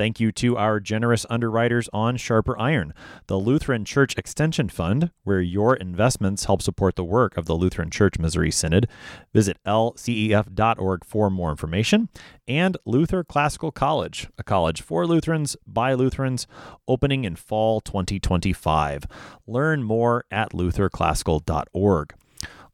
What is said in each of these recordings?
Thank you to our generous underwriters on Sharper Iron, the Lutheran Church Extension Fund, where your investments help support the work of the Lutheran Church Missouri Synod. Visit lcef.org for more information. And Luther Classical College, a college for Lutherans by Lutherans, opening in fall 2025. Learn more at lutherclassical.org.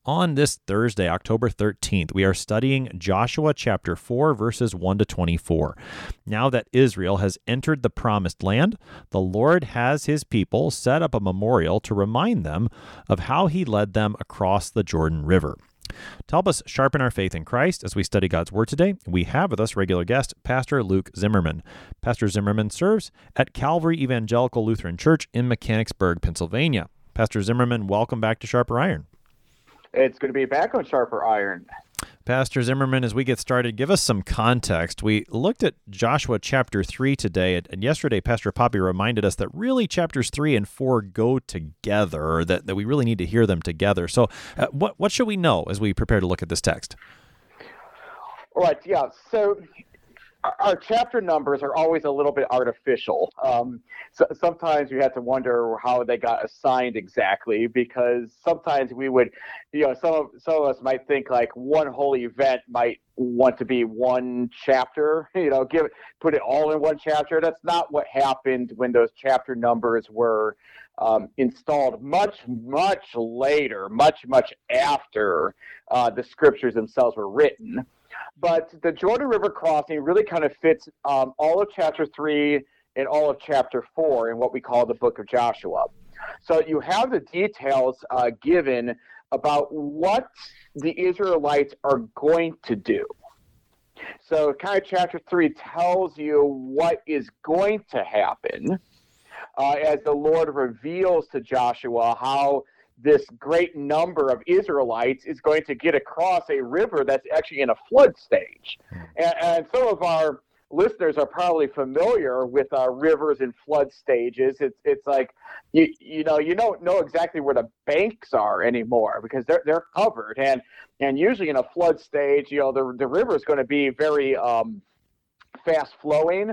On this Thursday, October 13th, we are studying Joshua chapter 4, verses 1 to 24. Now that Israel has entered the promised land, the Lord has his people set up a memorial to remind them of how he led them across the Jordan River. To help us sharpen our faith in Christ as we study God's Word today, we have with us regular guest, Pastor Luke Zimmerman. Pastor Zimmerman serves at Calvary Evangelical Lutheran Church in Mechanicsburg, Pennsylvania. Pastor Zimmerman, welcome back to Sharper Iron. It's going to be back on Sharper Iron. Pastor Zimmerman, as we get started, give us some context. We looked at Joshua chapter 3 today, and yesterday, Pastor Poppy reminded us that really chapters 3 and 4 go together, that, that we really need to hear them together. So, uh, what, what should we know as we prepare to look at this text? All right, yeah. So, our chapter numbers are always a little bit artificial. Um, so sometimes you have to wonder how they got assigned exactly because sometimes we would, you know, some of some of us might think like one whole event might want to be one chapter. You know, give put it all in one chapter. That's not what happened when those chapter numbers were um, installed. Much much later, much much after uh, the scriptures themselves were written. But the Jordan River crossing really kind of fits um, all of chapter three and all of chapter four in what we call the book of Joshua. So you have the details uh, given about what the Israelites are going to do. So, kind of chapter three tells you what is going to happen uh, as the Lord reveals to Joshua how this great number of Israelites is going to get across a river that's actually in a flood stage. Hmm. And, and some of our listeners are probably familiar with uh, rivers and flood stages. It's it's like you you know you don't know exactly where the banks are anymore because they're they're covered and and usually in a flood stage you know the the river is going to be very um, fast flowing.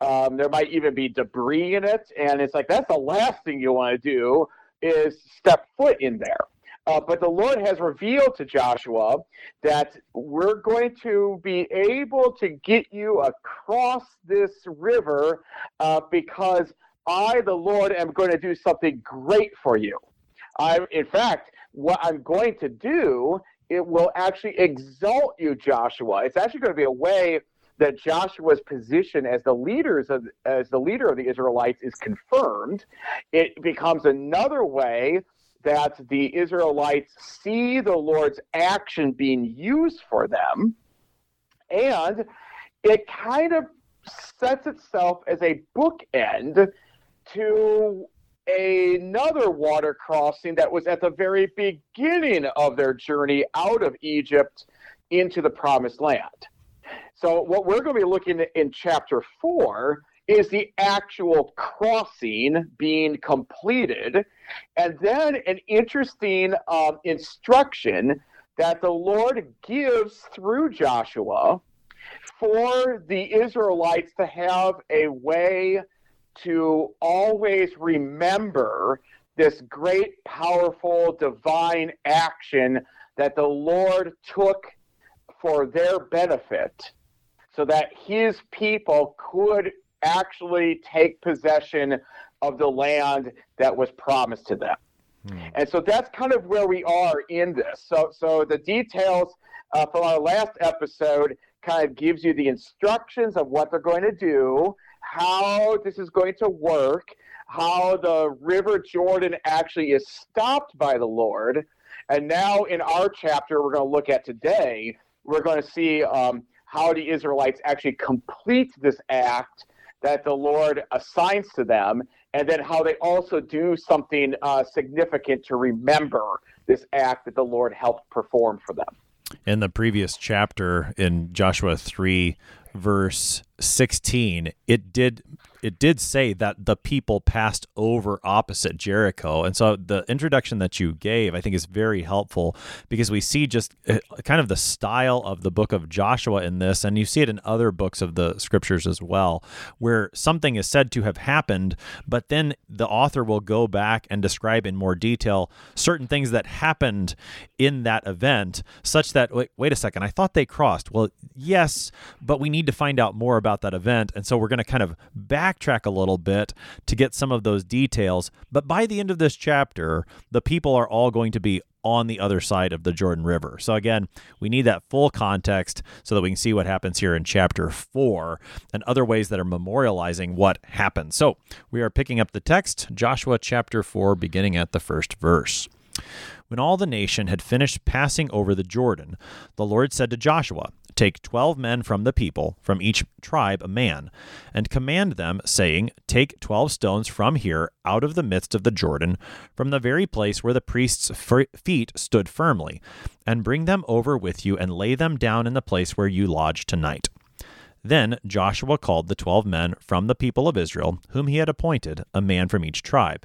Um, there might even be debris in it, and it's like that's the last thing you want to do is step foot in there. Uh, but the Lord has revealed to Joshua that we're going to be able to get you across this river uh, because I, the Lord, am going to do something great for you. I, in fact, what I'm going to do, it will actually exalt you, Joshua. It's actually going to be a way that Joshua's position as the leaders of as the leader of the Israelites is confirmed, it becomes another way that the Israelites see the Lord's action being used for them, and it kind of sets itself as a bookend to another water crossing that was at the very beginning of their journey out of Egypt into the promised land. So, what we're going to be looking at in chapter four is the actual crossing being completed, and then an interesting um, instruction that the Lord gives through Joshua for the Israelites to have a way to always remember this great, powerful, divine action that the Lord took for their benefit so that his people could actually take possession of the land that was promised to them. Hmm. And so that's kind of where we are in this. So, so the details uh, from our last episode kind of gives you the instructions of what they're going to do, how this is going to work, how the River Jordan actually is stopped by the Lord. And now in our chapter, we're going to look at today, we're going to see um, how the Israelites actually complete this act that the Lord assigns to them, and then how they also do something uh, significant to remember this act that the Lord helped perform for them. In the previous chapter in Joshua 3, verse 16, it did it did say that the people passed over opposite Jericho. And so the introduction that you gave, I think, is very helpful because we see just uh, kind of the style of the book of Joshua in this, and you see it in other books of the scriptures as well, where something is said to have happened, but then the author will go back and describe in more detail certain things that happened in that event, such that, wait, wait a second, I thought they crossed. Well, yes, but we need to find out more about that event. And so we're going to kind of backtrack a little bit to get some of those details. But by the end of this chapter, the people are all going to be on the other side of the Jordan River. So, again, we need that full context so that we can see what happens here in chapter 4 and other ways that are memorializing what happened. So, we are picking up the text, Joshua chapter 4, beginning at the first verse. When all the nation had finished passing over the Jordan, the Lord said to Joshua, Take twelve men from the people, from each tribe a man, and command them, saying, Take twelve stones from here out of the midst of the Jordan, from the very place where the priest's feet stood firmly, and bring them over with you, and lay them down in the place where you lodge tonight. Then Joshua called the twelve men from the people of Israel, whom he had appointed, a man from each tribe.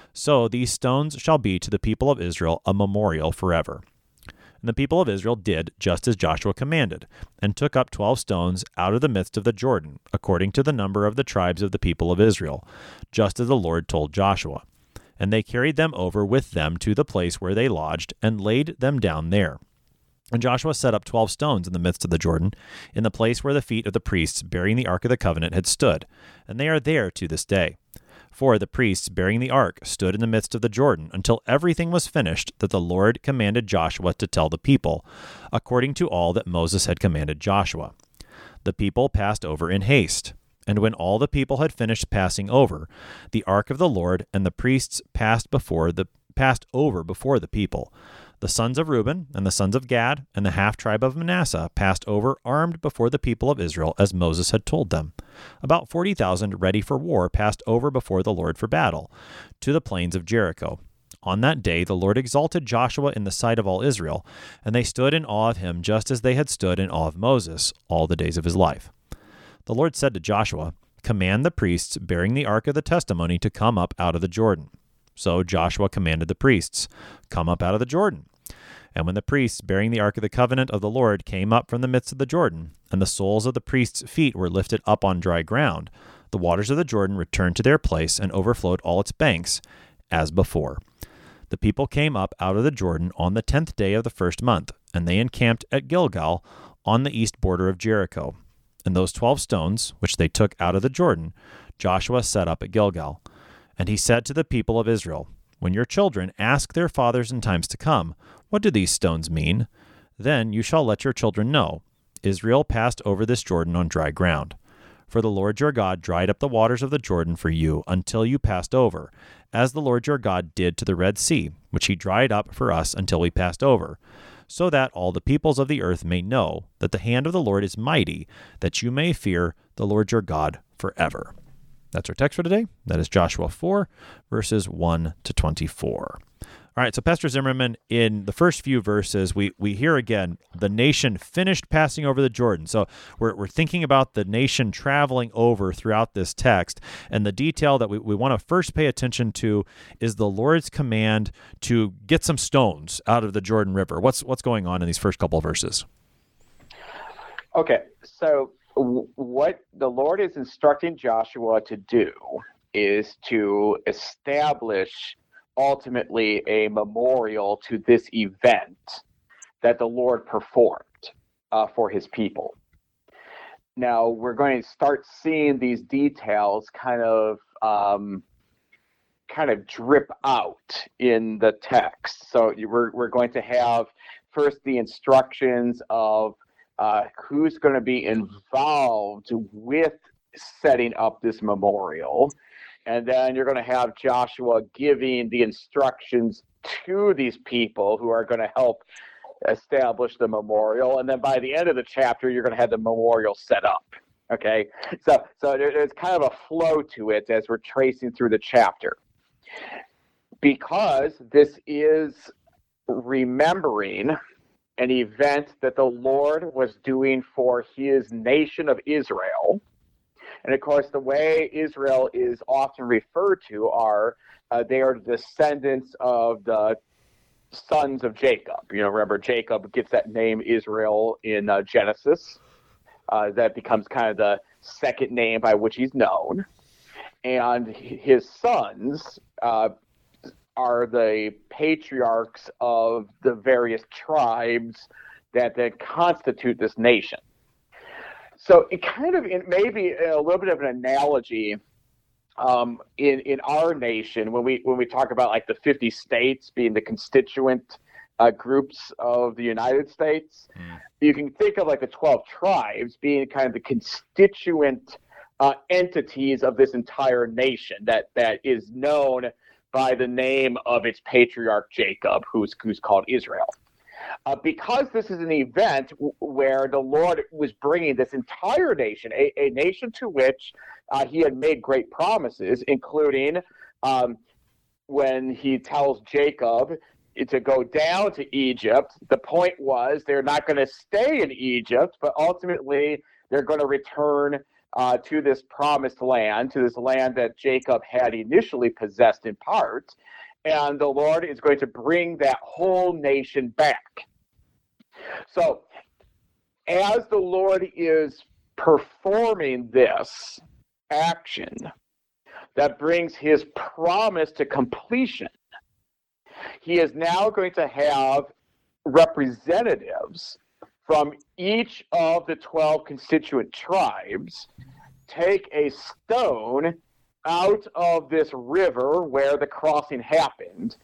So these stones shall be to the people of Israel a memorial forever. And the people of Israel did just as Joshua commanded, and took up twelve stones out of the midst of the Jordan, according to the number of the tribes of the people of Israel, just as the Lord told Joshua. And they carried them over with them to the place where they lodged, and laid them down there. And Joshua set up twelve stones in the midst of the Jordan, in the place where the feet of the priests bearing the ark of the covenant had stood, and they are there to this day. For the priests bearing the ark stood in the midst of the Jordan until everything was finished that the Lord commanded Joshua to tell the people, according to all that Moses had commanded Joshua. The people passed over in haste. And when all the people had finished passing over, the ark of the Lord and the priests passed before the passed over before the people. The sons of Reuben and the sons of Gad and the half tribe of Manasseh passed over armed before the people of Israel as Moses had told them. About 40,000 ready for war passed over before the Lord for battle to the plains of Jericho. On that day the Lord exalted Joshua in the sight of all Israel, and they stood in awe of him just as they had stood in awe of Moses all the days of his life. The Lord said to Joshua, Command the priests bearing the ark of the testimony to come up out of the Jordan. So Joshua commanded the priests, Come up out of the Jordan. And when the priests bearing the ark of the covenant of the Lord came up from the midst of the Jordan, and the soles of the priests' feet were lifted up on dry ground, the waters of the Jordan returned to their place and overflowed all its banks, as before. The people came up out of the Jordan on the tenth day of the first month, and they encamped at Gilgal on the east border of Jericho. And those twelve stones, which they took out of the Jordan, Joshua set up at Gilgal. And he said to the people of Israel, When your children ask their fathers in times to come, What do these stones mean? Then you shall let your children know. Israel passed over this Jordan on dry ground. For the Lord your God dried up the waters of the Jordan for you until you passed over, as the Lord your God did to the Red Sea, which he dried up for us until we passed over, so that all the peoples of the earth may know that the hand of the Lord is mighty, that you may fear the Lord your God forever. That's our text for today. That is Joshua 4, verses 1 to 24. All right, so Pastor Zimmerman, in the first few verses, we, we hear again the nation finished passing over the Jordan. So we're, we're thinking about the nation traveling over throughout this text. And the detail that we, we want to first pay attention to is the Lord's command to get some stones out of the Jordan River. What's, what's going on in these first couple of verses? Okay, so what the Lord is instructing Joshua to do is to establish ultimately a memorial to this event that the Lord performed uh, for his people. Now we're going to start seeing these details kind of um, kind of drip out in the text. So we're, we're going to have first the instructions of uh, who's going to be involved with setting up this memorial. And then you're going to have Joshua giving the instructions to these people who are going to help establish the memorial. And then by the end of the chapter, you're going to have the memorial set up. Okay, so so there's kind of a flow to it as we're tracing through the chapter, because this is remembering an event that the Lord was doing for His nation of Israel. And of course, the way Israel is often referred to are uh, they are the descendants of the sons of Jacob. You know, remember Jacob gets that name Israel in uh, Genesis. Uh, that becomes kind of the second name by which he's known. And his sons uh, are the patriarchs of the various tribes that, that constitute this nation. So it kind of it may be a little bit of an analogy um, in in our nation when we when we talk about like the 50 states being the constituent uh, groups of the United States. Mm. You can think of like the 12 tribes being kind of the constituent uh, entities of this entire nation that that is known by the name of its patriarch Jacob, who's who's called Israel. Uh, because this is an event w- where the Lord was bringing this entire nation, a, a nation to which uh, He had made great promises, including um, when He tells Jacob to go down to Egypt. The point was they're not going to stay in Egypt, but ultimately they're going to return uh, to this promised land, to this land that Jacob had initially possessed in part. And the Lord is going to bring that whole nation back. So, as the Lord is performing this action that brings his promise to completion, he is now going to have representatives from each of the 12 constituent tribes take a stone out of this river where the crossing happened.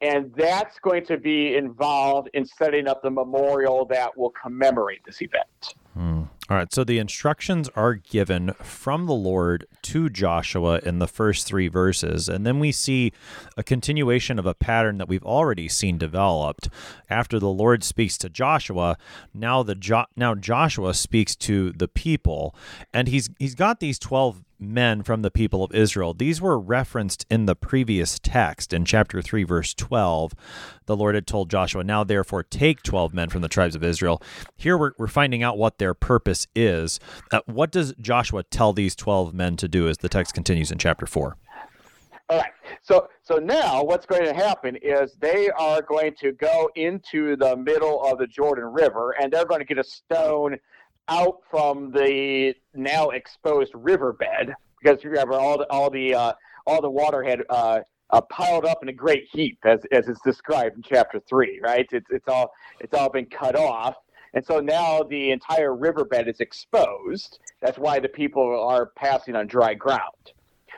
And that's going to be involved in setting up the memorial that will commemorate this event. Hmm. All right, so the instructions are given from the Lord to Joshua in the first three verses, and then we see a continuation of a pattern that we've already seen developed. After the Lord speaks to Joshua, now the jo- now Joshua speaks to the people, and he's he's got these twelve men from the people of Israel. These were referenced in the previous text in chapter 3, verse 12. The Lord had told Joshua, Now therefore take 12 men from the tribes of Israel. Here we're, we're finding out what their purpose is. Uh, what does Joshua tell these 12 men to do as the text continues in chapter 4? All right. So so now what's going to happen is they are going to go into the middle of the Jordan River and they're going to get a stone out from the now exposed riverbed because you remember all the all the uh, all the water had uh, uh, piled up in a great heap as as it's described in chapter three. Right? It's it's all it's all been cut off, and so now the entire riverbed is exposed. That's why the people are passing on dry ground.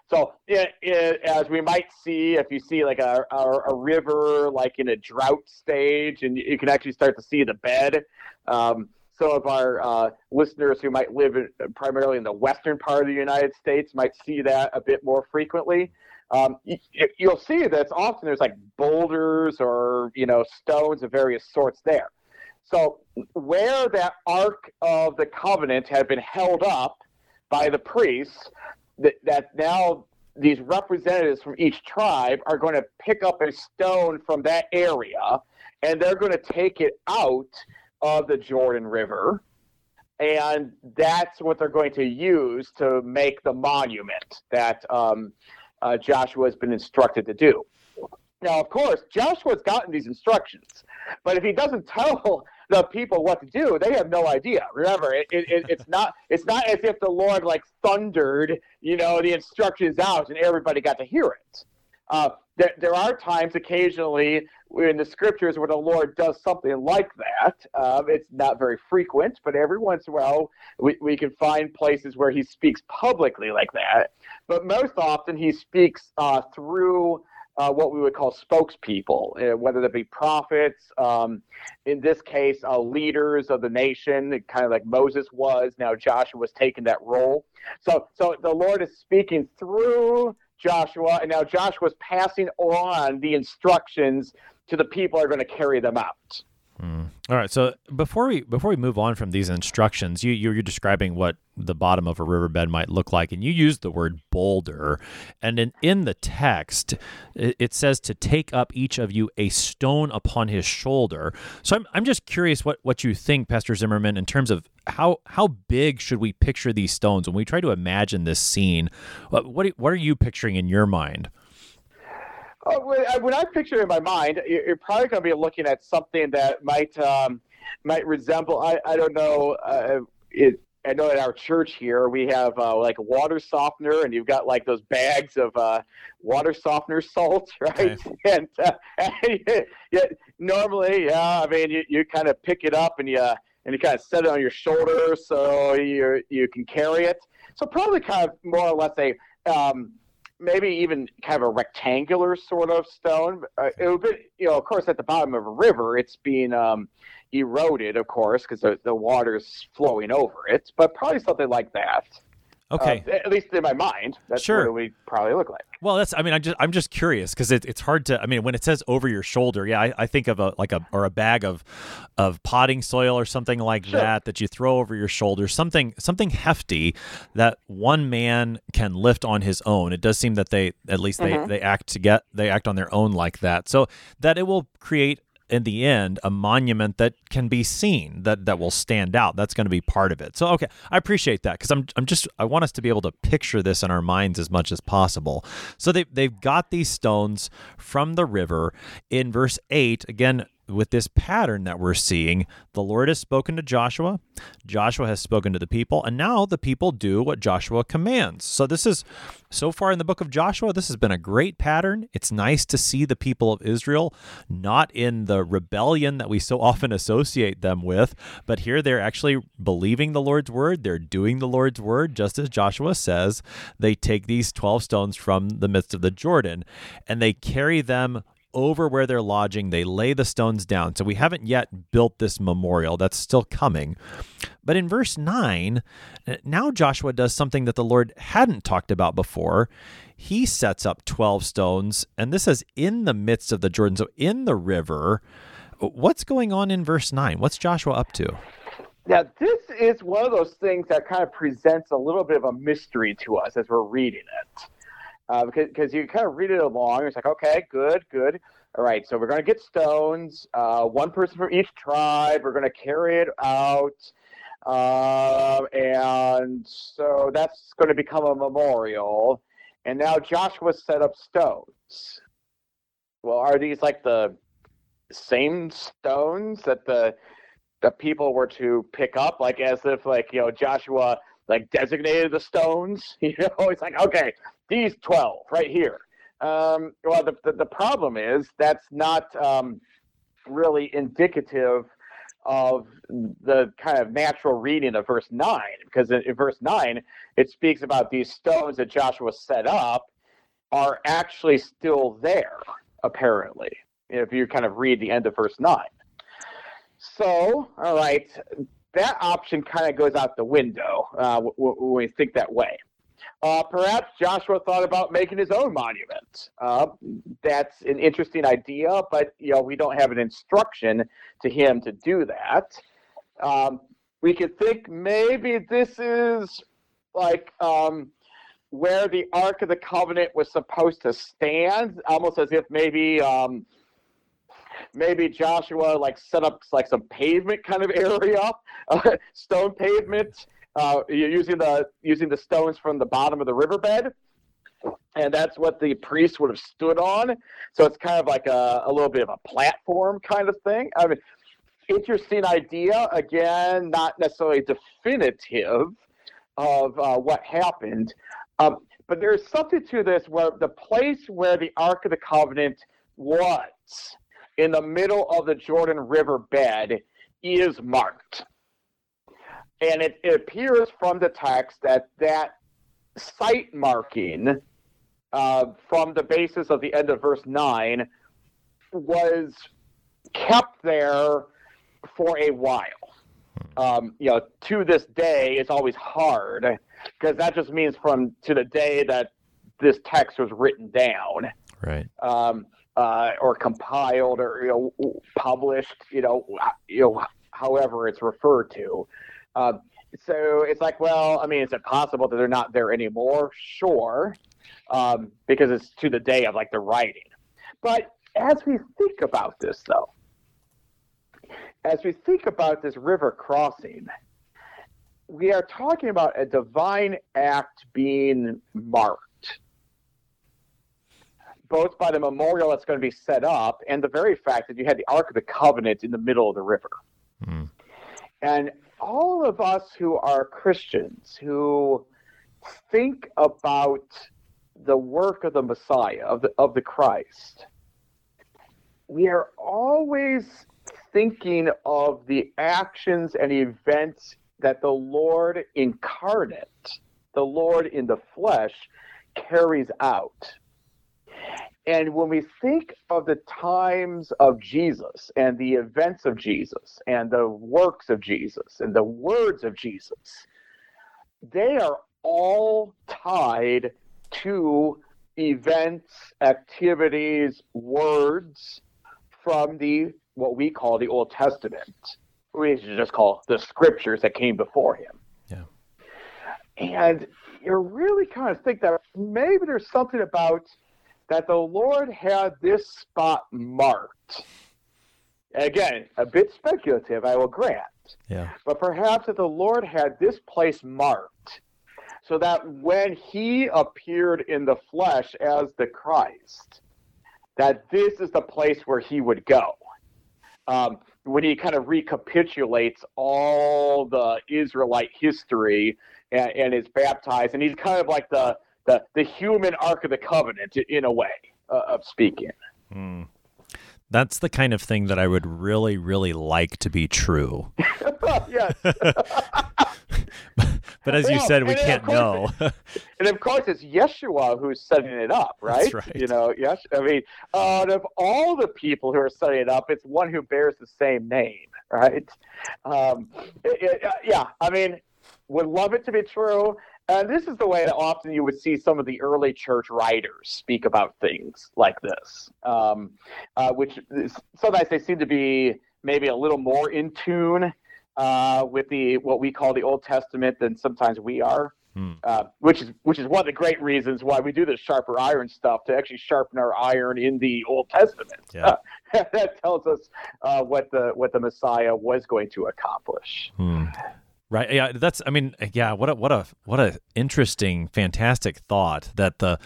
So, it, it, as we might see, if you see like a, a, a, river like in a drought stage, and you can actually start to see the bed, um, some of our uh, listeners who might live in, primarily in the western part of the United States might see that a bit more frequently. Um, you, you'll see that often there's like boulders or you know stones of various sorts there. So where that Ark of the Covenant had been held up by the priests, that, that now these representatives from each tribe are going to pick up a stone from that area and they're going to take it out of the Jordan River. And that's what they're going to use to make the monument that um, uh, Joshua has been instructed to do. Now, of course, Joshua's gotten these instructions, but if he doesn't tell the people what to do, they have no idea. Remember, it, it, it's not it's not as if the Lord like thundered, you know, the instructions out and everybody got to hear it. Uh, there, there are times occasionally in the scriptures where the Lord does something like that. Um, it's not very frequent, but every once in a while we, we can find places where he speaks publicly like that. But most often he speaks uh, through uh, what we would call spokespeople, uh, whether they be prophets, um, in this case, uh, leaders of the nation, kind of like Moses was. Now Joshua was taking that role. So, so the Lord is speaking through Joshua, and now Joshua is passing on the instructions to the people are going to carry them out. Mm. All right. So before we before we move on from these instructions, you you're describing what the bottom of a riverbed might look like, and you use the word boulder, and in in the text it, it says to take up each of you a stone upon his shoulder. So I'm I'm just curious what what you think, Pastor Zimmerman, in terms of how how big should we picture these stones when we try to imagine this scene? What what, are you picturing in your mind? Oh, when I picture it in my mind, you're probably going to be looking at something that might um, might resemble. I, I don't know. Uh, it, I know at our church here we have uh, like a water softener, and you've got like those bags of uh, water softener salt, right? Okay. And, uh, and yeah, normally, yeah, I mean, you, you kind of pick it up and you and you kind of set it on your shoulder so you you can carry it. So probably kind of more or less a um, maybe even kind of a rectangular sort of stone. Uh, it would be, you know, of course, at the bottom of a river, it's being um, eroded, of course, because the, the water's flowing over it, but probably something like that. Okay. Uh, at least in my mind, that's sure. what we probably look like. Well, that's. I mean, I'm just I'm just curious because it, it's hard to. I mean, when it says over your shoulder, yeah, I, I think of a like a or a bag of of potting soil or something like sure. that that you throw over your shoulder, something something hefty that one man can lift on his own. It does seem that they at least they mm-hmm. they act to get they act on their own like that, so that it will create in the end a monument that can be seen that that will stand out. That's going to be part of it. So okay i appreciate that because i'm i'm just i want us to be able to picture this in our minds as much as possible. So they they've got these stones from the river. In verse 8 again with this pattern that we're seeing, the Lord has spoken to Joshua, Joshua has spoken to the people, and now the people do what Joshua commands. So, this is so far in the book of Joshua, this has been a great pattern. It's nice to see the people of Israel not in the rebellion that we so often associate them with, but here they're actually believing the Lord's word. They're doing the Lord's word, just as Joshua says. They take these 12 stones from the midst of the Jordan and they carry them over where they're lodging. They lay the stones down. So we haven't yet built this memorial. That's still coming. But in verse 9, uh, now Joshua does something that the Lord hadn't talked about before. He sets up 12 stones, and this is in the midst of the Jordan, so in the river. What's going on in verse 9? What's Joshua up to? Now, this is one of those things that kind of presents a little bit of a mystery to us as we're reading it uh, because, because you kind of read it along. It's like, okay, good, good. All right, so we're going to get stones, uh, one person from each tribe. We're going to carry it out. Uh, and so that's going to become a memorial. And now Joshua set up stones. Well, are these like the same stones that the the people were to pick up, like as if like you know Joshua like designated the stones? You know, it's like okay, these 12 right here. Um, well, the, the, the, problem is that's not um, really indicative of the kind of natural reading of verse 9, because in, in verse 9, it speaks about these stones that Joshua set up are actually still there, apparently, if you kind of read the end of verse 9. So, all right, that option kind of goes out the window uh, when we think that way. Uh, perhaps Joshua thought about making his own monument. Uh, that's an interesting idea, but you know we don't have an instruction to him to do that. Um, we could think maybe this is like um, where the Ark of the Covenant was supposed to stand, almost as if maybe um, maybe Joshua like set up like some pavement kind of area, uh, stone pavement uh, using the using the stones from the bottom of the riverbed, and that's what the priest would have stood on. So it's kind of like a, a little bit of a platform kind of thing. I mean, interesting idea. Again, not necessarily definitive of uh, what happened. Um, but there's something to this where the place where the Ark of the Covenant was in the middle of the Jordan River bed is marked. And it, it appears from the text that that site marking uh, from the basis of the end of verse 9 was kept there for a while. Um, you know, to this day, it's always hard because that just means from to the day that this text was written down, right? Um, uh, or compiled or you know published, you know, you know, however it's referred to. Um, so it's like, well, I mean, is it possible that they're not there anymore? Sure, um, because it's to the day of like the writing. But as we think about this, though, as we think about this river crossing, we are talking about a divine act being marked, both by the memorial that's going to be set up and the very fact that you had the Ark of the Covenant in the middle of the river. Mm. And all of us who are Christians, who think about the work of the Messiah, of the, of the Christ, we are always thinking of the actions and events that the Lord incarnate, the Lord in the flesh, carries out. And when we think of the times of Jesus and the events of Jesus and the works of Jesus and the words of Jesus, they are all tied to events, activities, words from the what we call the Old Testament we should just call the scriptures that came before him. Yeah. And you really kind of think that maybe there's something about that the Lord had this spot marked. Again, a bit speculative, I will grant. Yeah. But perhaps that the Lord had this place marked so that when he appeared in the flesh as the Christ, that this is the place where he would go. Um, when he kind of recapitulates all the Israelite history and, and, is baptized, and he's kind of like the the, the human Ark of the Covenant in a way uh, of speaking. Mm. That's the kind of thing that I would really, really like to be true. yes. but as you said, we can't know. and of course, it's Yeshua who's setting it up, right? right. You know, yes. I mean, out of all the people who are setting it up, it's one who bears the same name, right? Um, it, it, yeah. I mean, would love it to be true. And this is the way that often you would see some of the early church writers speak about things like this, um, uh, which sometimes they seem to be maybe a little more in tune uh, with the what we call the Old Testament than sometimes we are. Hmm. Uh, which is which is one of the great reasons why we do this sharper iron stuff to actually sharpen our iron in the Old Testament. Yeah. that tells us uh, what the what the Messiah was going to accomplish. Hmm. Right. Yeah. That's. I mean. Yeah. What a what a what a interesting, fantastic thought that the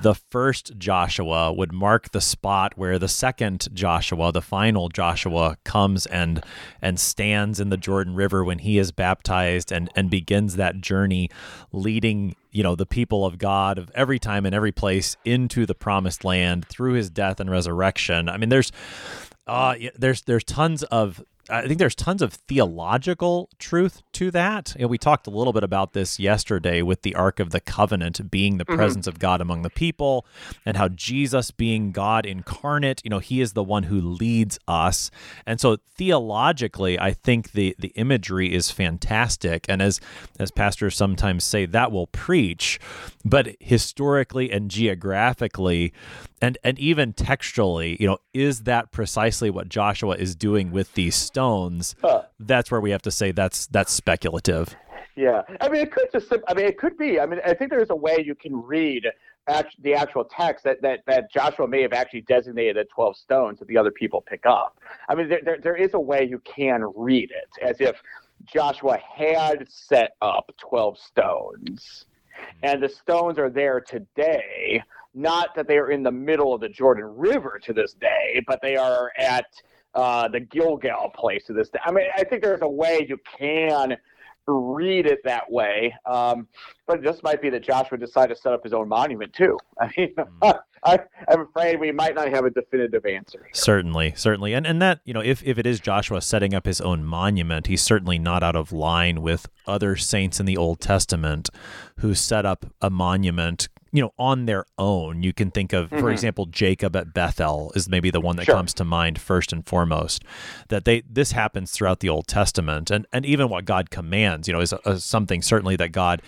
the first Joshua would mark the spot where the second Joshua, the final Joshua, comes and and stands in the Jordan River when he is baptized and and begins that journey, leading you know the people of God of every time and every place into the promised land through his death and resurrection. I mean, there's uh, there's there's tons of I think there's tons of theological truth to that. You know, we talked a little bit about this yesterday with the Ark of the Covenant being the mm-hmm. presence of God among the people, and how Jesus being God incarnate, you know, He is the one who leads us. And so theologically, I think the the imagery is fantastic. And as as pastors sometimes say, that will preach. But historically and geographically, and and even textually, you know, is that precisely what Joshua is doing with these stones? Huh. That's where we have to say that's that's speculative. Yeah, I mean, it could just. I mean, it could be. I mean, I think there's a way you can read the actual text that, that, that Joshua may have actually designated the 12 stones that the other people pick up. I mean, there, there, there is a way you can read it as if Joshua had set up 12 stones hmm. and the stones are there today not that they are in the middle of the Jordan River to this day, but they are at uh, the Gilgal place to this day. I mean, I think there's a way you can read it that way. Um, but it just might be that Joshua decided to set up his own monument too. I mean, mm. I, am afraid we might not have a definitive answer. Certainly, certainly, and and that you know, if if it is Joshua setting up his own monument, he's certainly not out of line with other saints in the Old Testament who set up a monument you know on their own you can think of mm-hmm. for example jacob at bethel is maybe the one that sure. comes to mind first and foremost that they this happens throughout the old testament and and even what god commands you know is, is something certainly that god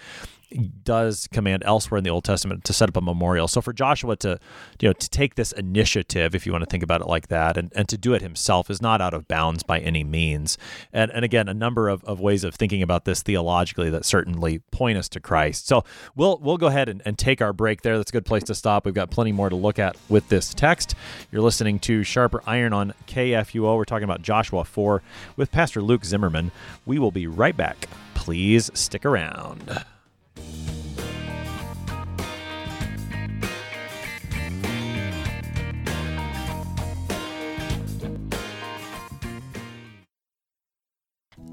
does command elsewhere in the Old Testament to set up a memorial. So for Joshua to, you know, to take this initiative, if you want to think about it like that, and, and to do it himself is not out of bounds by any means. And and again, a number of, of ways of thinking about this theologically that certainly point us to Christ. So we'll we'll go ahead and, and take our break there. That's a good place to stop. We've got plenty more to look at with this text. You're listening to Sharper Iron on KFUO. We're talking about Joshua 4 with Pastor Luke Zimmerman. We will be right back. Please stick around.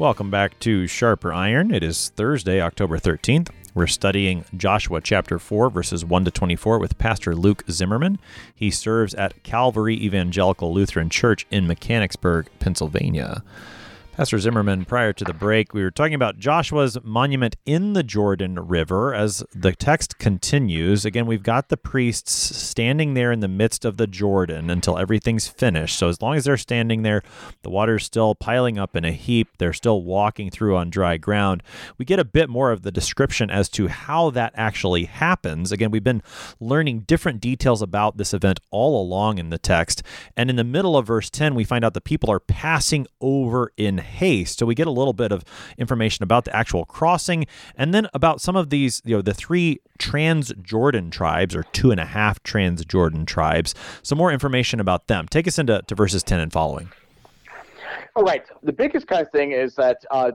Welcome back to Sharper Iron. It is Thursday, October 13th. We're studying Joshua chapter 4, verses 1 to 24 with Pastor Luke Zimmerman. He serves at Calvary Evangelical Lutheran Church in Mechanicsburg, Pennsylvania. Pastor Zimmerman, prior to the break, we were talking about Joshua's monument in the Jordan River as the text continues. Again, we've got the priests standing there in the midst of the Jordan until everything's finished. So, as long as they're standing there, the water's still piling up in a heap, they're still walking through on dry ground. We get a bit more of the description as to how that actually happens. Again, we've been learning different details about this event all along in the text. And in the middle of verse 10, we find out the people are passing over in haste. So we get a little bit of information about the actual crossing and then about some of these, you know, the three Trans-Jordan tribes or two and a half Trans-Jordan tribes. Some more information about them. Take us into to verses 10 and following. All right. The biggest kind of thing is that uh,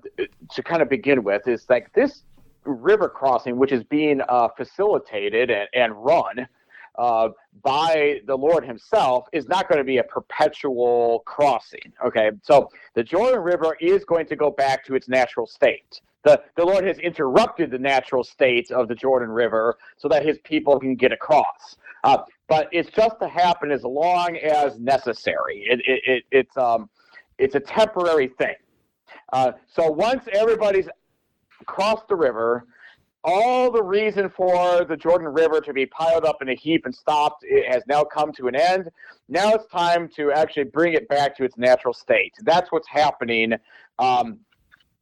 to kind of begin with is like this river crossing, which is being uh, facilitated and, and run uh, by the Lord Himself is not going to be a perpetual crossing. Okay, so the Jordan River is going to go back to its natural state. The, the Lord has interrupted the natural state of the Jordan River so that His people can get across. Uh, but it's just to happen as long as necessary. It, it, it it's um, it's a temporary thing. Uh, so once everybody's crossed the river, all the reason for the Jordan River to be piled up in a heap and stopped it has now come to an end. Now it's time to actually bring it back to its natural state. That's what's happening um,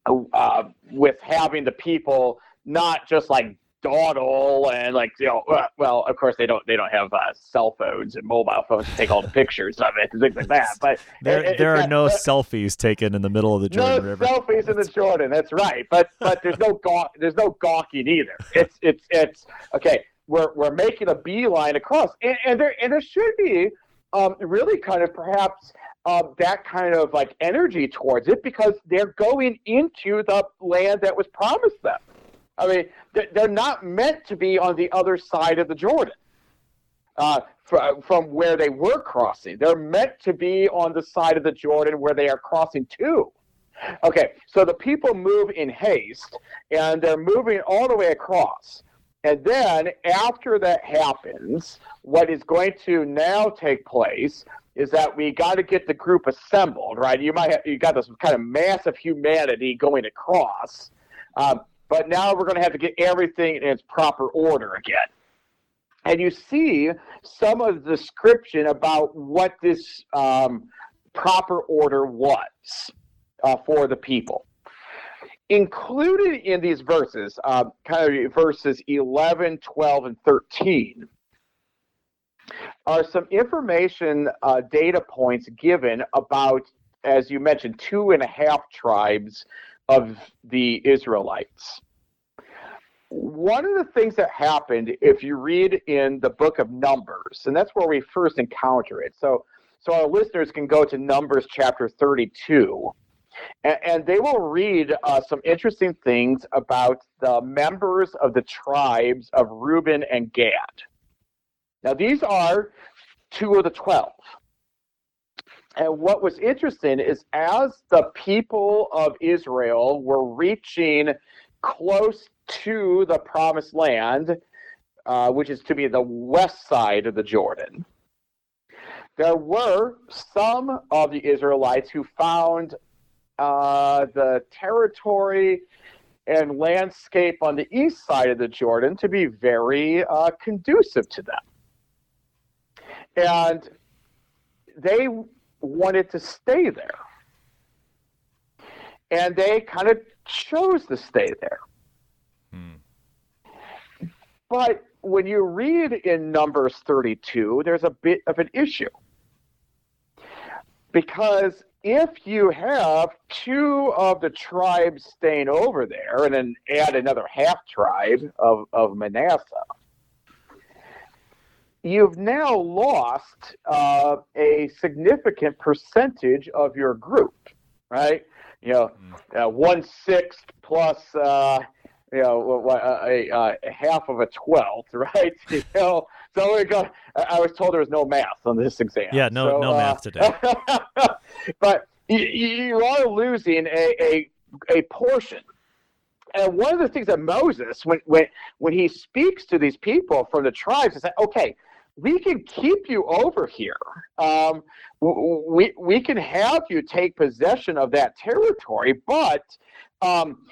uh, with having the people not just like dawdle and like you know uh, well of course they don't they don't have uh, cell phones and mobile phones to take all the pictures of it and things like that but there, it, there are no selfies taken in the middle of the Jordan no River. selfies in the Jordan that's right but but there's no gaw- there's no gawking either. It's it's it's okay we're we're making a beeline across and, and there and there should be um, really kind of perhaps uh, that kind of like energy towards it because they're going into the land that was promised them I mean, they're not meant to be on the other side of the Jordan uh, from where they were crossing. They're meant to be on the side of the Jordan where they are crossing to. Okay, so the people move in haste and they're moving all the way across. And then after that happens, what is going to now take place is that we got to get the group assembled, right? You might have you got this kind of massive humanity going across, um, but now we're going to have to get everything in its proper order again. And you see some of the description about what this um, proper order was uh, for the people. Included in these verses, uh, kind of verses 11, 12, and 13, are some information uh, data points given about, as you mentioned, two and a half tribes of the Israelites. One of the things that happened, if you read in the book of Numbers, and that's where we first encounter it. So, so our listeners can go to Numbers chapter 32, and, and they will read uh, some interesting things about the members of the tribes of Reuben and Gad. Now, these are two of the 12. And what was interesting is as the people of Israel were reaching close to the promised land, uh, which is to be the west side of the Jordan, there were some of the Israelites who found uh, the territory and landscape on the east side of the Jordan to be very uh, conducive to them and they wanted to stay there. And they kind of chose to stay there. Hmm. But when you read in Numbers 32, there's a bit of an issue. Because if you have two of the tribes staying over there and then add another half tribe of, of Manasseh, you've now lost uh, a significant percentage of your group, right? You know, mm. uh, one sixth plus, uh, you know, a, a, a, half of a twelfth, right? You know, so we go. I was told there was no math on this exam. Yeah, no, so, no math today. but you, you are losing a, a a portion and one of the things that Moses, when when when he speaks to these people from the tribes, is that okay, we can keep you over here. Um, we, we can have you take possession of that territory, but um,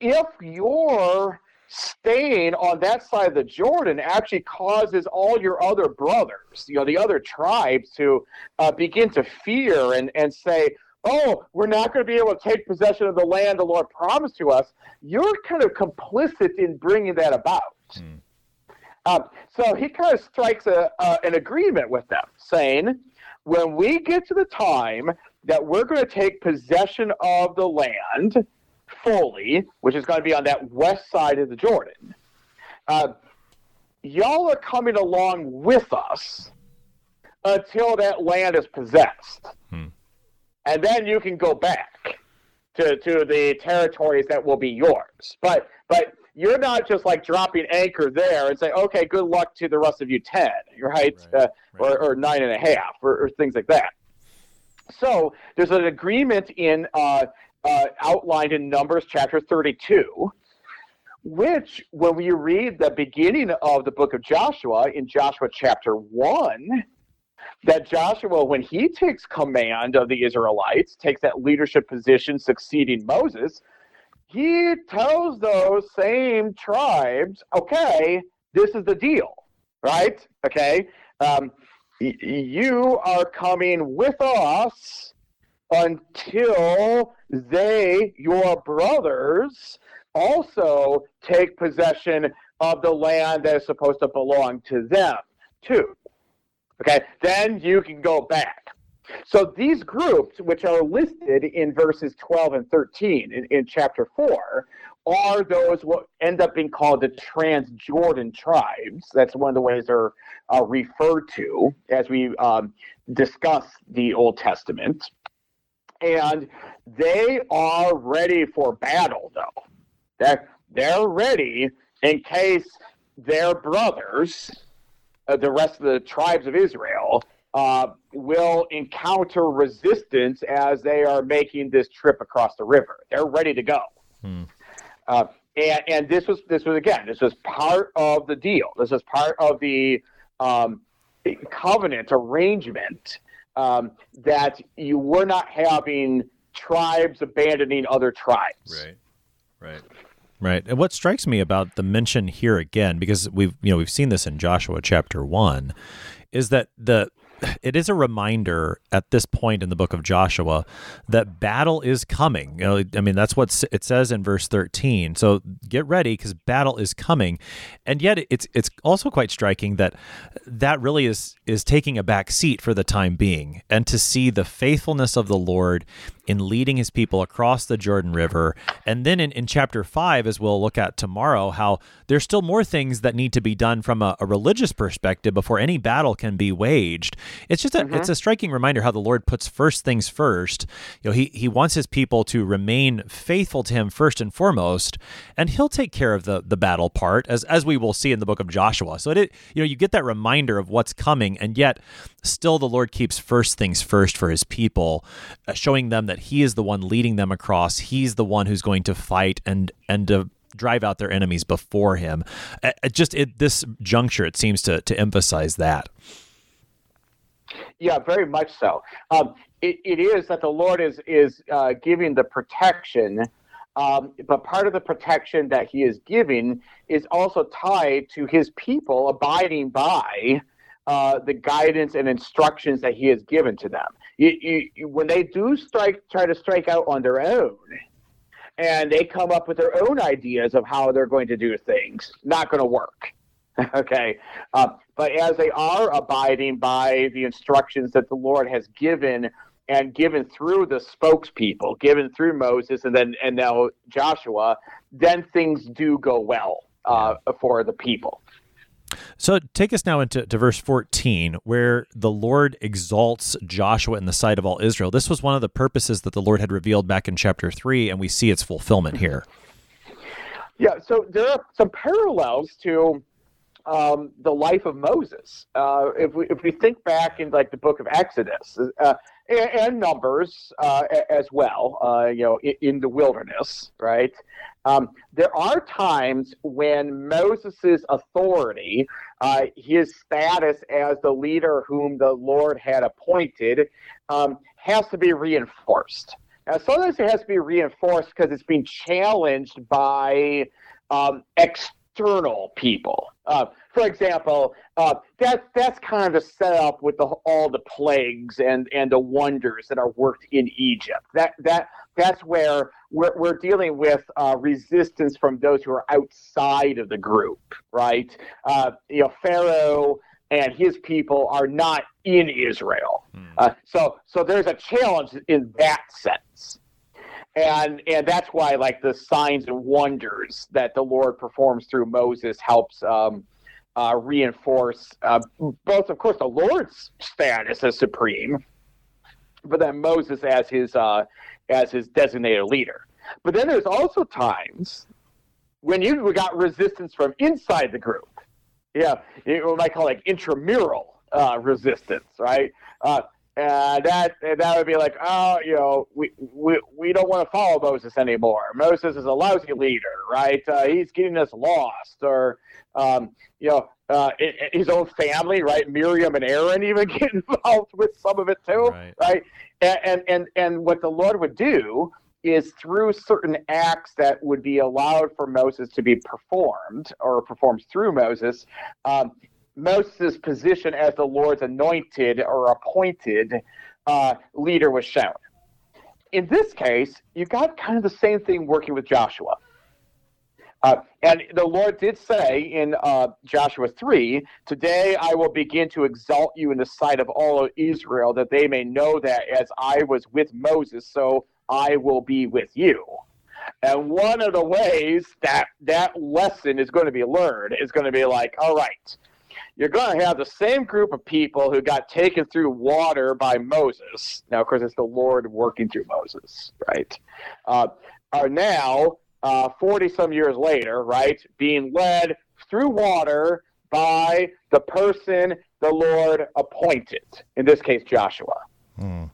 if you're staying on that side of the Jordan actually causes all your other brothers, you know, the other tribes to uh, begin to fear and, and say, oh, we're not going to be able to take possession of the land the Lord promised to us. You're kind of complicit in bringing that about. Hmm. Um, so he kind of strikes a, uh, an agreement with them, saying, when we get to the time that we're going to take possession of the land fully, which is going to be on that west side of the Jordan, uh, y'all are coming along with us until that land is possessed. Hmm. And then you can go back to, to the territories that will be yours. But but you're not just like dropping anchor there and say, okay, good luck to the rest of you 10, right? right, uh, right. Or, or, nine and a half, or, or, things like that. So there's an agreement in uh, uh, outlined in Numbers chapter 32, which, when we read the beginning of the book of Joshua in Joshua chapter 1, that Joshua, when he takes command of the Israelites, takes that leadership position succeeding Moses, he tells those same tribes, okay, this is the deal, right? Okay, um, y- you are coming with us until they, your brothers, also take possession of the land that is supposed to belong to them, too. Okay, then you can go back. So these groups, which are listed in verses 12 and 13 in, in chapter 4, are those what end up being called the Transjordan tribes. That's one of the ways they're uh, referred to as we um, discuss the Old Testament. And they are ready for battle, though. They're, they're ready in case their brothers, uh, the rest of the tribes of Israel, uh, will encounter resistance as they are making this trip across the river. They're ready to go. Hmm. Uh, and and this was this was again this was part of the deal. This was part of the um, covenant arrangement um, that you were not having tribes abandoning other tribes. Right. Right. Right. And what strikes me about the mention here again, because we've you know we've seen this in Joshua chapter one, is that the it is a reminder at this point in the book of Joshua that battle is coming. You know, I mean, that's what it says in verse 13. So get ready because battle is coming. And yet it's it's also quite striking that that really is is taking a back seat for the time being and to see the faithfulness of the Lord in leading his people across the Jordan River. And then in, in chapter five, as we'll look at tomorrow, how there's still more things that need to be done from a, a religious perspective before any battle can be waged. It's just a, mm-hmm. it's a striking reminder how the Lord puts first things first. You know, he, he wants his people to remain faithful to him first and foremost, and he'll take care of the, the battle part as, as we will see in the book of Joshua. So it, you know, you get that reminder of what's coming, and yet still the Lord keeps first things first for his people, uh, showing them that he is the one leading them across. He's the one who's going to fight and and to drive out their enemies before him. It just at this juncture, it seems to to emphasize that. Yeah, very much so. Um, it, it is that the Lord is is uh, giving the protection, um, but part of the protection that He is giving is also tied to His people abiding by uh, the guidance and instructions that he has given to them. You, you, when they do strike, try to strike out on their own, and they come up with their own ideas of how they're going to do things, not going to work. okay, uh, but as they are abiding by the instructions that the Lord has given and given through the spokespeople, given through Moses, and then and now Joshua, then things do go well uh, for the people. So take us now into to verse 14, where the Lord exalts Joshua in the sight of all Israel. This was one of the purposes that the Lord had revealed back in chapter 3, and we see its fulfillment here. Yeah, so there are some parallels to um, the life of Moses. Uh, if we if we think back in like the book of Exodus uh, and, and, Numbers uh, as well, uh, you know, in, in, the wilderness, right? Um, there are times when Moses' authority, uh, his status as the leader whom the Lord had appointed, um, has to be reinforced. Now, sometimes it has to be reinforced because it's being challenged by um, external people. Uh, for example, uh, that that's kind of the setup with the, all the plagues and, and the wonders that are worked in Egypt. That that that's where we're, we're dealing with uh, resistance from those who are outside of the group, right? Uh, you know, Pharaoh and his people are not in Israel, hmm. uh, so so there's a challenge in that sense and and that's why like the signs and wonders that the Lord performs through Moses helps um, uh, reinforce uh, both, of course, the Lord's status as supreme, but then Moses as his uh, as his designated leader. But then there's also times when you got resistance from inside the group. Yeah, what I call like intramural uh, resistance, right? Uh, that that would be like, oh, you know, we we, we don't want to follow Moses anymore. Moses is a lousy leader, right? Uh, he's getting us lost, or um, you know, uh, his own family, right? Miriam and Aaron even get involved with some of it too, right? right? And, and and and what the Lord would do is through certain acts that would be allowed for Moses to be performed or performed through Moses, um, Moses' position as the Lord's anointed or appointed uh, leader was shown. In this case, you got kind of the same thing working with Joshua. Uh, and the Lord did say in uh, Joshua 3 Today I will begin to exalt you in the sight of all of Israel, that they may know that as I was with Moses, so I will be with you. And one of the ways that that lesson is going to be learned is going to be like, all right, you're going to have the same group of people who got taken through water by Moses. Now, of course, it's the Lord working through Moses, right? Uh, are now, 40 uh, some years later, right, being led through water by the person the Lord appointed, in this case, Joshua. Hmm.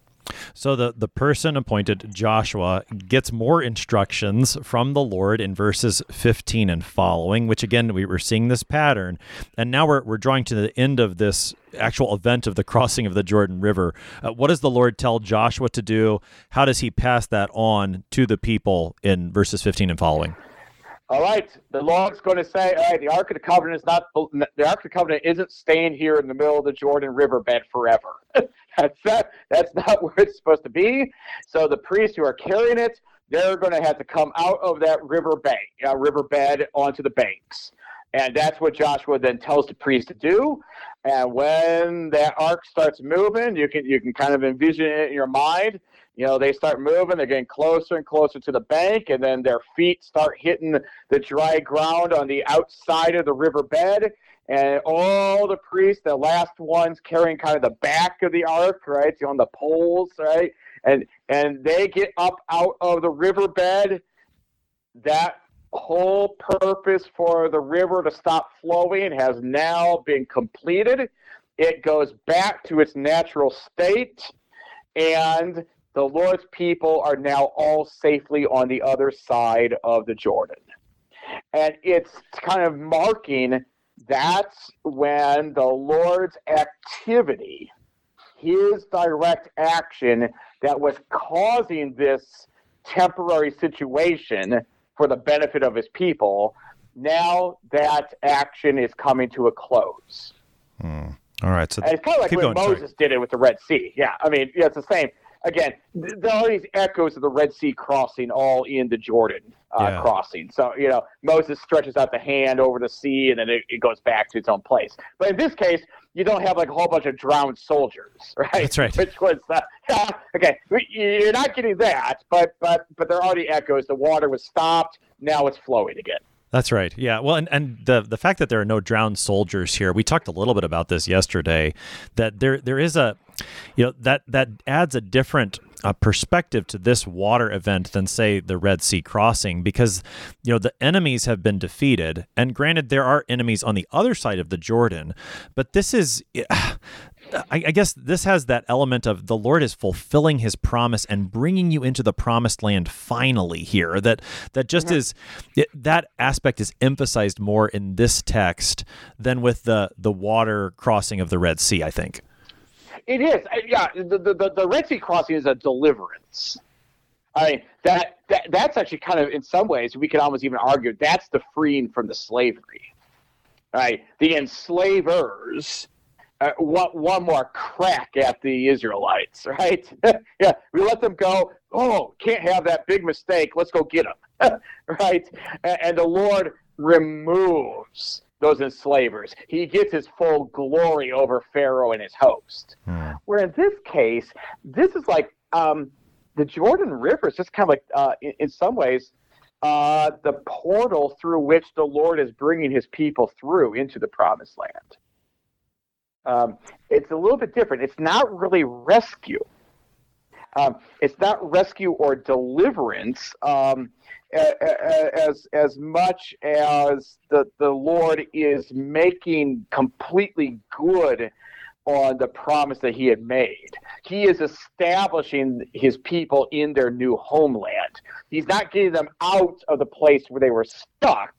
So the, the person appointed, Joshua, gets more instructions from the Lord in verses 15 and following, which again, we were seeing this pattern. And now we're, we're drawing to the end of this actual event of the crossing of the Jordan River. Uh, what does the Lord tell Joshua to do? How does he pass that on to the people in verses 15 and following? All right, the Lord's going to say, all right, the Ark of the Covenant is not the Ark of the Covenant isn't staying here in the middle of the Jordan riverbed forever. that's not that's not where it's supposed to be. So the priests who are carrying it, they're going to have to come out of that river bank, uh, riverbed onto the banks, and that's what Joshua then tells the priests to do. And when that ark starts moving, you can you can kind of envision it in your mind you know, they start moving, they're getting closer and closer to the bank, and then their feet start hitting the dry ground on the outside of the riverbed. And all the priests, the last ones carrying kind of the back of the ark, right, on the poles, right, and and they get up out of the riverbed. That whole purpose for the river to stop flowing has now been completed. It goes back to its natural state, and the Lord's people are now all safely on the other side of the Jordan. And it's kind of marking that's when the Lord's activity, his direct action that was causing this temporary situation for the benefit of his people, now that action is coming to a close. Hmm. All right. So and it's kind of like when going, Moses sorry. did it with the Red Sea. Yeah, I mean, yeah, it's the same again, there are these echoes of the Red Sea crossing all in the Jordan uh, yeah. crossing. So, you know, Moses stretches out the hand over the sea and then it, it, goes back to its own place. But in this case, you don't have like a whole bunch of drowned soldiers, right? That's right. Which was, uh, okay, you're not getting that, but, but, but there are the echoes. The water was stopped. Now it's flowing again. That's right. Yeah. Well, and, and the the fact that there are no drowned soldiers here, we talked a little bit about this yesterday. That there there is a, you know, that that adds a different uh, perspective to this water event than say the Red Sea crossing because you know the enemies have been defeated and granted there are enemies on the other side of the Jordan but this is I, I, guess this has that element of the Lord is fulfilling His promise and bringing you into the promised land finally here. That that just mm-hmm. is it, that aspect is emphasized more in this text than with the the water crossing of the Red Sea. I think it is. Yeah, the the, the Red Sea crossing is a deliverance. I mean that, that that's actually kind of in some ways we could almost even argue that's the freeing from the slavery. Right, the enslavers uh, one, one more crack at the Israelites, right? yeah, we let them go. Oh, can't have that big mistake. Let's go get them, right? And, and, the Lord removes those enslavers. He gets his full glory over Pharaoh and his host. Hmm. Where in this case, this is like um, the Jordan River is just kind of like, uh, in, in some ways, uh, the portal through which the Lord is bringing his people through into the promised land. Um, it's a little bit different. It's not really rescue. Um, it's not rescue or deliverance um, as as much as the the Lord is making completely good on the promise that He had made. He is establishing His people in their new homeland. He's not getting them out of the place where they were stuck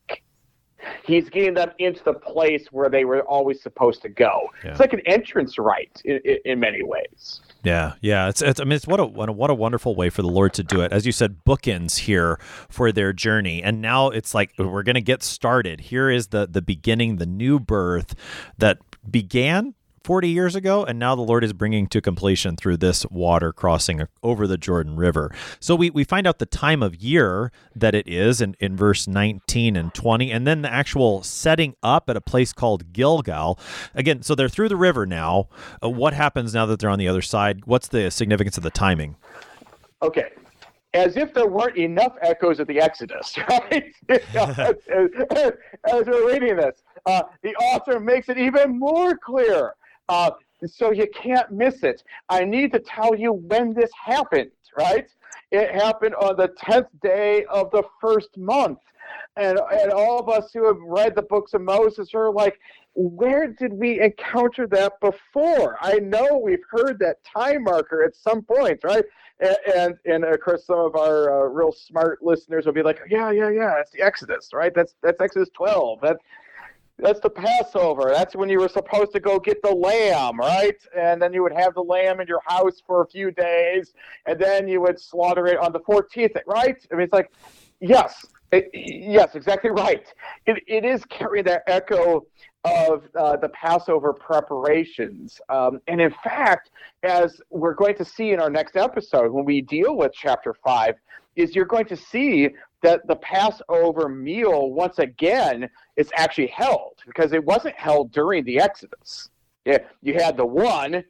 he's getting them into the place where they were always supposed to go. Yeah. It's like an entrance right in, in, in, many ways. Yeah, yeah. It's, it's I mean, it's what a what a wonderful way for the Lord to do it. As you said, bookends here for their journey, and now it's like we're going to get started. Here is the the beginning, the new birth that began 40 years ago, and now the Lord is bringing to completion through this water crossing over the Jordan River. So we, we find out the time of year that it is in, in verse 19 and 20, and then the actual setting up at a place called Gilgal. Again, so they're through the river now. Uh, what happens now that they're on the other side? What's the significance of the timing? Okay, as if there weren't enough echoes of the Exodus, right? as, as, as, we're reading this, uh, the author makes it even more clear uh, so you can't miss it. I need to tell you when this happened, right? It happened on the 10th day of the first month. And, and all of us who have read the books of Moses are like, where did we encounter that before? I know we've heard that time marker at some point, right? And and, and of course, some of our uh, real smart listeners will be like, yeah, yeah, yeah, that's the Exodus, right? That's that's Exodus 12. That that's the Passover. That's when you were supposed to go get the lamb, right? And then you would have the lamb in your house for a few days, and then you would slaughter it on the 14th, right? I mean, it's like, yes, it, yes, exactly right. It, it is carrying that echo of uh, the Passover preparations. Um, and in fact, as we're going to see in our next episode when we deal with chapter 5, is you're going to see that the Passover meal, once again, is actually held because it wasn't held during the Exodus. Yeah, you had the one,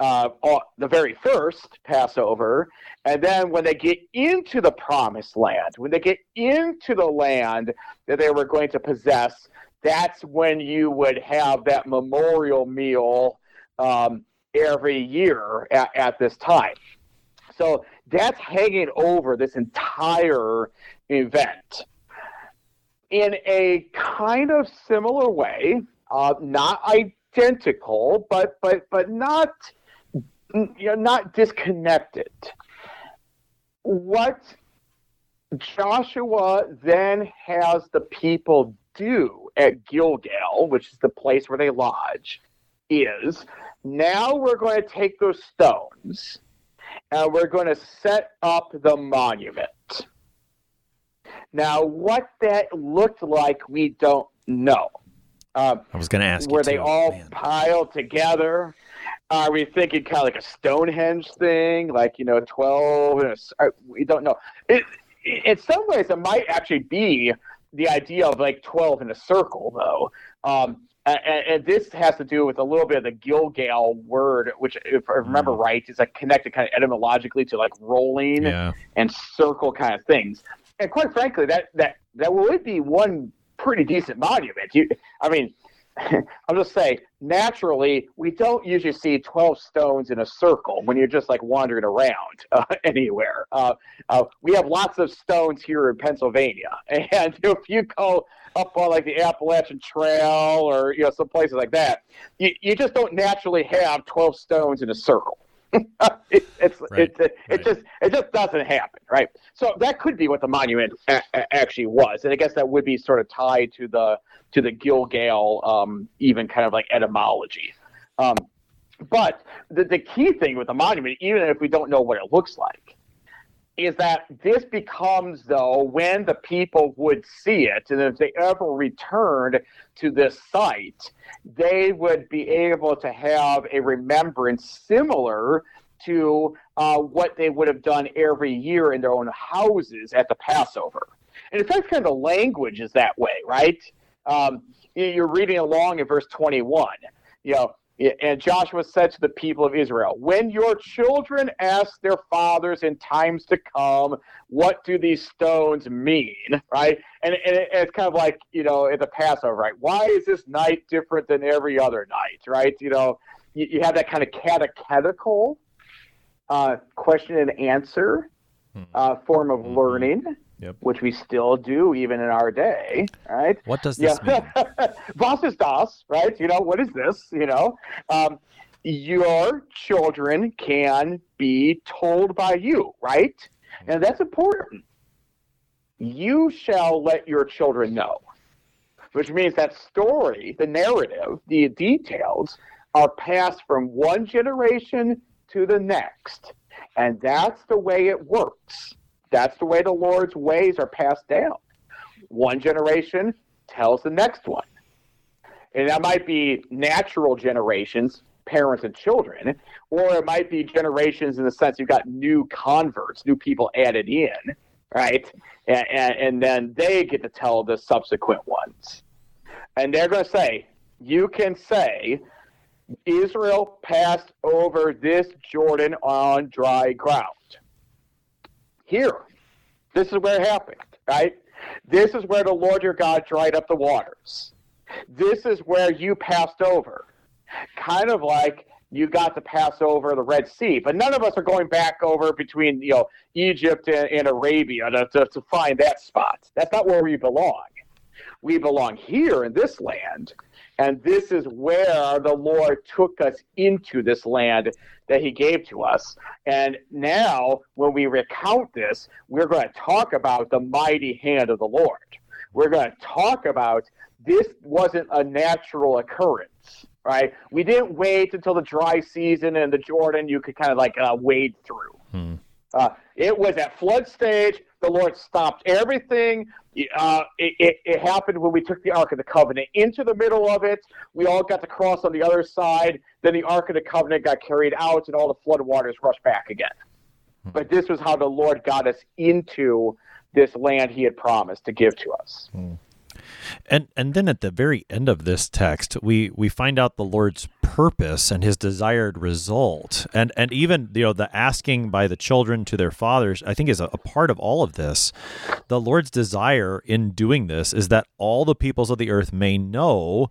uh, the very first Passover, and then when they get into the promised land, when they get into the land that they were going to possess, that's when you would have that memorial meal um, every year at, at this time. So that's hanging over this entire event. In a kind of similar way, uh, not identical, but but but not you know, not disconnected. What Joshua then has the people do at Gilgal, which is the place where they lodge, is now we're going to take those stones and we're going to set up the monument. Now, what that looked like, we don't know. Um, I was going to ask. Were they too, all man. piled together? Are we thinking kind of like a Stonehenge thing, like you know, twelve? And a, uh, we don't know. It, in some ways, it might actually be the idea of like twelve in a circle, though. Um, and, and, this has to do with a little bit of the Gilgal word, which, if I remember mm. right, is like connected kind of etymologically to like rolling yeah. and circle kind of things. And quite frankly, that that that would be one pretty decent monument. You, I mean, I'll just say, naturally, we don't usually see 12 stones in a circle when you're just like wandering around uh, anywhere. Uh, uh, we have lots of stones here in Pennsylvania. And if you go up on like the Appalachian Trail or, you know, some places like that, you, you just don't naturally have 12 stones in a circle. it, it's right. it, it, right. just it just doesn't happen, right? So that could be what the monument a- a- actually was, and I guess that would be sort of tied to the to the Gilgal, um, even kind of like etymology. Um, but the, the key thing with the monument, even if we don't know what it looks like, is that this becomes, though, when the people would see it, and if they ever returned to this site, they would be able to have a remembrance similar to uh, what they would have done every year in their own houses at the Passover. And in fact, kind of the language is that way, right? Um, you're reading along in verse 21. You know, and Joshua said to the people of Israel, When your children ask their fathers in times to come, what do these stones mean? Right? And, and it's kind of like, you know, in the Passover, right? Why is this night different than every other night? Right? You know, you, you have that kind of catechetical uh, question and answer hmm. uh, form of mm-hmm. learning yep. which we still do even in our day, right? What does this yeah. mean? Was ist das, right? You know, what is this? You know, um, your children can be told by you, right? And that's important. You shall let your children know, which means that story, the narrative, the details are passed from one generation to the next. And that's the way it works. That's the way the Lord's ways are passed down. One generation tells the next one. And that might be natural generations, parents and children, or it might be generations in the sense you've got new converts, new people added in, right? And, and, and then they get to tell the subsequent ones. And they're going to say, you can say, Israel passed over this Jordan on dry ground here. This is where it happened, right? This is where the Lord your God dried up the waters. This is where you passed over. Kind of like you got to pass over the Red Sea, but none of us are going back over between you know Egypt and, and Arabia to, to, to find that spot. That's not where we belong. we belong here in this land. And this is where the Lord took us into this land that He gave to us. And now, when we recount this, we're going to talk about the mighty hand of the Lord. We're going to talk about this wasn't a natural occurrence, right? We didn't wait until the dry season and the Jordan you could kind of like uh, wade through. Hmm. Uh, it was at flood stage. The Lord stopped everything. Uh, it, it, it, happened when we took the Ark of the Covenant into the middle of it. We all got to cross on the other side. Then the Ark of the Covenant got carried out, and all the flood waters rushed back again. Hmm. But this was how the Lord got us into this land He had promised to give to us. Hmm. And and then at the very end of this text, we we find out the Lord's purpose and his desired result. And and even you know the asking by the children to their fathers, I think is a, a part of all of this. The Lord's desire in doing this is that all the peoples of the earth may know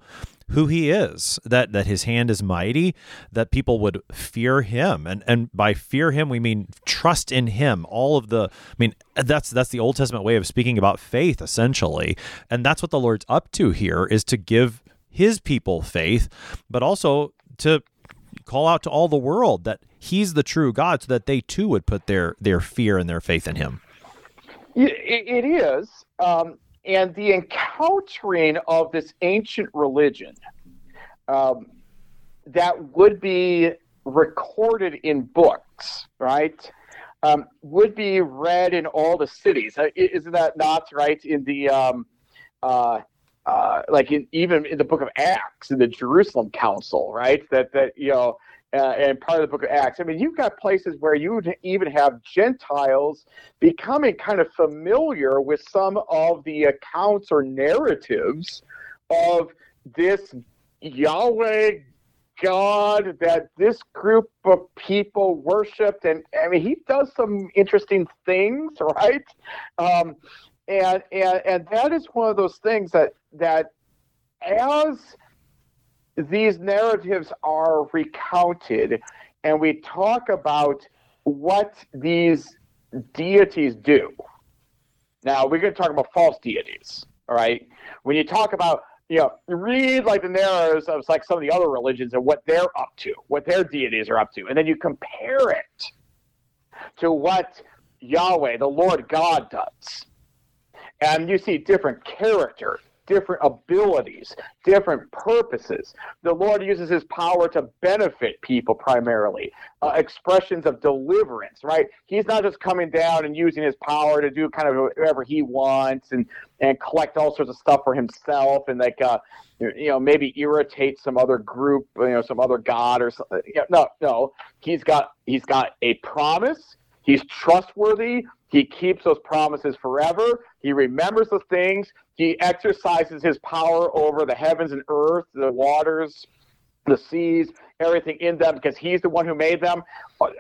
who he is, that that his hand is mighty, that people would fear him. And and by fear him we mean trust in him. All of the I mean that's that's the Old Testament way of speaking about faith essentially. And that's what the Lord's up to here is to give his people faith, but also to call out to all the world that he's the true God so that they too would put their their fear and their faith in him. it is. Um, and the encountering of this ancient religion um, that would be recorded in books, right? Um, would be read in all the cities. Uh, isn't that not right? In the um, uh, uh, like in, even in the book of Acts, in the Jerusalem Council, right? That that you know uh, and part of the book of Acts. I mean, you've got places where you even have Gentiles becoming kind of familiar with some of the accounts or narratives of this Yahweh God that this group of people worshipped. And I mean, he does some interesting things, right? Um, and, and, and that is one of those things that, that as these narratives are recounted and we talk about what these deities do. Now, we're going to talk about false deities, all right? When you talk about, you know, read like the narratives of like some of the other religions and what they're up to, what their deities are up to, and then you compare it to what Yahweh, the Lord God, does. And you see different character, different abilities, different purposes. The Lord uses his power to benefit people primarily, uh, expressions of deliverance, right? He's not just coming down and using his power to do kind of whatever he wants and, and collect all sorts of stuff for himself and like, uh, you know, maybe irritate some other group, you know, some other god or something. No, no, he's got, he's got a promise. He's trustworthy. He keeps those promises forever. He remembers the things. He exercises his power over the heavens and earth, the waters, the seas, everything in them, because he's the one who made them.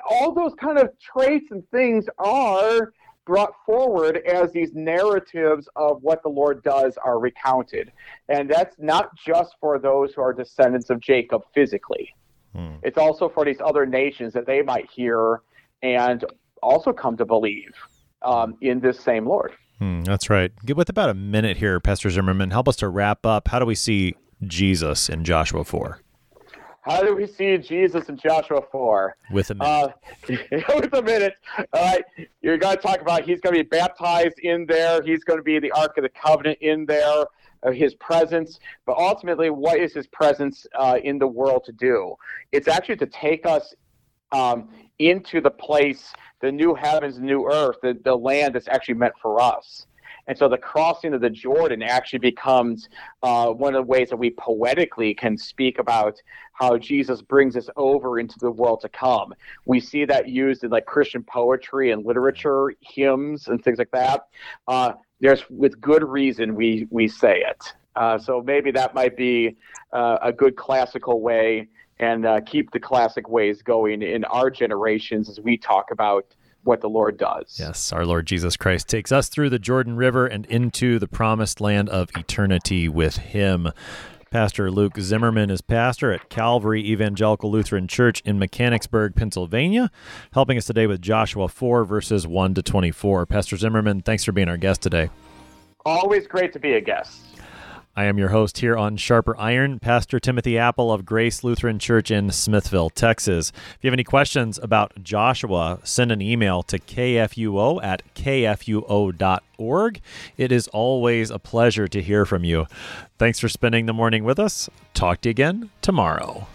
All those kind of traits and things are brought forward as these narratives of what the Lord does are recounted. And that's not just for those who are descendants of Jacob physically. Hmm. It's also for these other nations that they might hear and also come to believe um, in this same Lord. Hmm, that's right. With about a minute here, Pastor Zimmerman, help us to wrap up. How do we see Jesus in Joshua 4? How do we see Jesus in Joshua 4? With a minute. Uh, with a minute. All right. You're going to talk about he's going to be baptized in there. He's going to be the Ark of the Covenant in there, uh, his presence. But ultimately, what is his presence uh, in the world to do? It's actually to take us um, into the place the new heavens new earth, the, the land that's actually meant for us. And so the crossing of the Jordan actually becomes uh, one of the ways that we poetically can speak about how Jesus brings us over into the world to come. We see that used in like Christian poetry and literature, hymns, and things like that. Uh, there's with good reason we we say it. Uh, so maybe that might be uh, a good classical way and uh, keep the classic ways going in our generations as we talk about what the Lord does. Yes, our Lord Jesus Christ takes us through the Jordan River and into the promised land of eternity with Him. Pastor Luke Zimmerman is pastor at Calvary Evangelical Lutheran Church in Mechanicsburg, Pennsylvania, helping us today with Joshua 4, verses 1 to 24. Pastor Zimmerman, thanks for being our guest today. Always great to be a guest. I am your host here on Sharper Iron, Pastor Timothy Appel of Grace Lutheran Church in Smithville, Texas. If you have any questions about Joshua, send an email to kfuo at kfuo.org. It is always a pleasure to hear from you. Thanks for spending the morning with us. Talk to you again tomorrow.